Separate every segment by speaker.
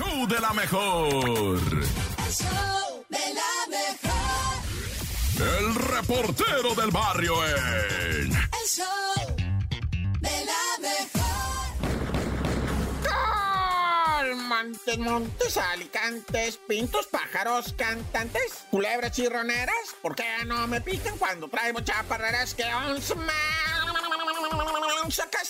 Speaker 1: show de la mejor.
Speaker 2: El show de la mejor.
Speaker 1: El reportero del barrio en.
Speaker 2: El show de la mejor.
Speaker 3: Montes, montes, alicantes, pintos, pájaros, cantantes, culebras chirroneras. ¿Por qué no me pican cuando traigo chaparreras que once Acá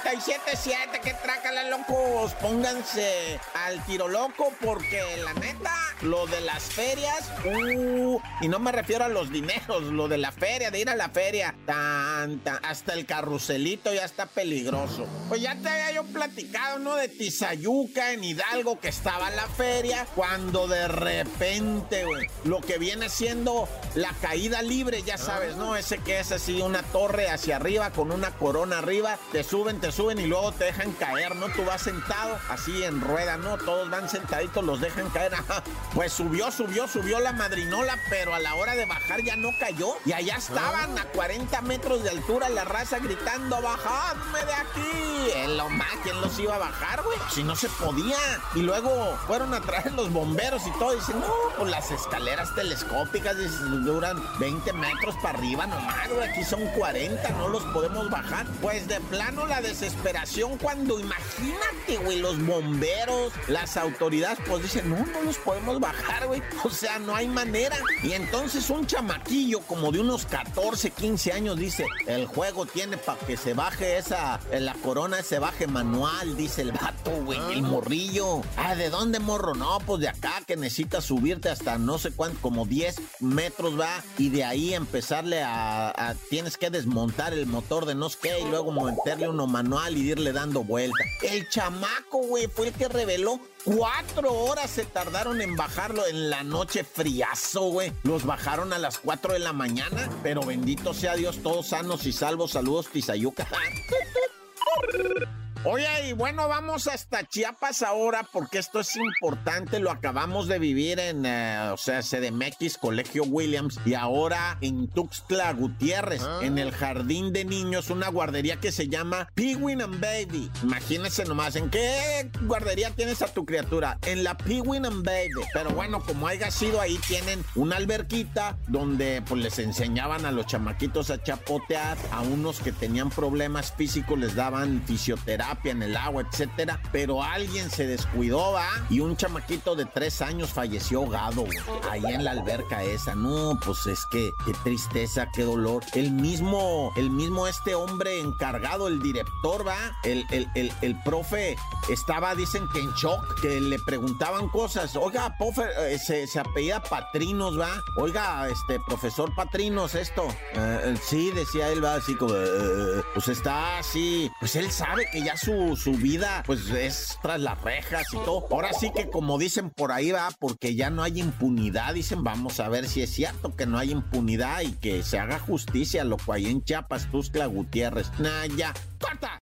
Speaker 3: 97.7. Que trácala, locos. Pónganse al tiro loco porque la neta, lo de las ferias, uh, y no me refiero a los dineros, lo de la feria, de ir a la feria, tanta, hasta el carruselito ya está peligroso. Pues ya te había yo platicado, ¿no? De Tizayuca en Hidalgo que estaba la feria, cuando de repente, güey, lo que viene siendo la caída libre, ya sabes, ¿no? Ese que es así una torre hacia arriba con una corona arriba, te suben, te suben y luego te dejan caer, ¿no? Tú vas sentado así en rueda, ¿no? Todos van sentaditos, los dejan caer. Ajá. Pues subió, subió, subió la madrinola, pero a la hora de bajar ya no cayó. Y allá estaban a 40 metros de altura la raza gritando, bajadme de aquí. En lo más, ¿quién los iba a bajar, güey? Si no se podía. Y luego fueron a traer los bomberos y todo. Dicen, no, pues las escaleras telescópicas duran 20 metros para arriba nomás, güey. Aquí son 40, no los podemos bajar. Pues de plano la desesperación cuando imagínate, güey, los bomberos, las autoridades, pues dicen, no, no los podemos bajar, güey. O sea, no hay manera. Y entonces un chamaquillo como de unos 14, 15 años dice, el juego tiene para que se baje esa, la corona, se baje manual, dice el vato, güey, el morrillo. Ah, ¿de dónde morro? No, pues de acá que necesitas subirte hasta no sé cuánto, como 10 metros va, y de ahí empezarle a, a- tienes que desmontar el motor de no sé qué, y luego meterle uno manual y irle dando vuelta. El chamaco, güey, fue el que reveló Cuatro horas se tardaron en bajarlo en la noche friazo, güey. Los bajaron a las cuatro de la mañana, pero bendito sea Dios, todos sanos y salvos. Saludos, Tizayuca. Oye, y bueno, vamos hasta Chiapas ahora porque esto es importante. Lo acabamos de vivir en, eh, o sea, CDMX, Colegio Williams, y ahora en Tuxtla Gutiérrez, en el Jardín de Niños, una guardería que se llama Penguin and Baby. Imagínense nomás, ¿en qué guardería tienes a tu criatura? En la Penguin and Baby. Pero bueno, como haya sido ahí, tienen una alberquita donde pues les enseñaban a los chamaquitos a chapotear, a unos que tenían problemas físicos les daban fisioterapia en el agua, etcétera. Pero alguien se descuidó, ¿va? Y un chamaquito de tres años falleció ahogado, ahí en la alberca esa. No, pues es que qué tristeza, qué dolor. El mismo, el mismo este hombre encargado, el director, ¿va? El, el, el, el profe estaba, dicen que en shock, que le preguntaban cosas. Oiga, profe, eh, se, se apellida Patrinos, ¿va? Oiga, este, profesor Patrinos, esto. Eh, eh, sí, decía él, va así como, eh, pues está así. Pues él sabe que ya su, su vida, pues es tras las rejas y todo. Ahora sí que como dicen por ahí, va, porque ya no hay impunidad, dicen, vamos a ver si es cierto que no hay impunidad y que se haga justicia, lo que hay en Chiapas, Tuzla Gutiérrez. Nah, ya, corta.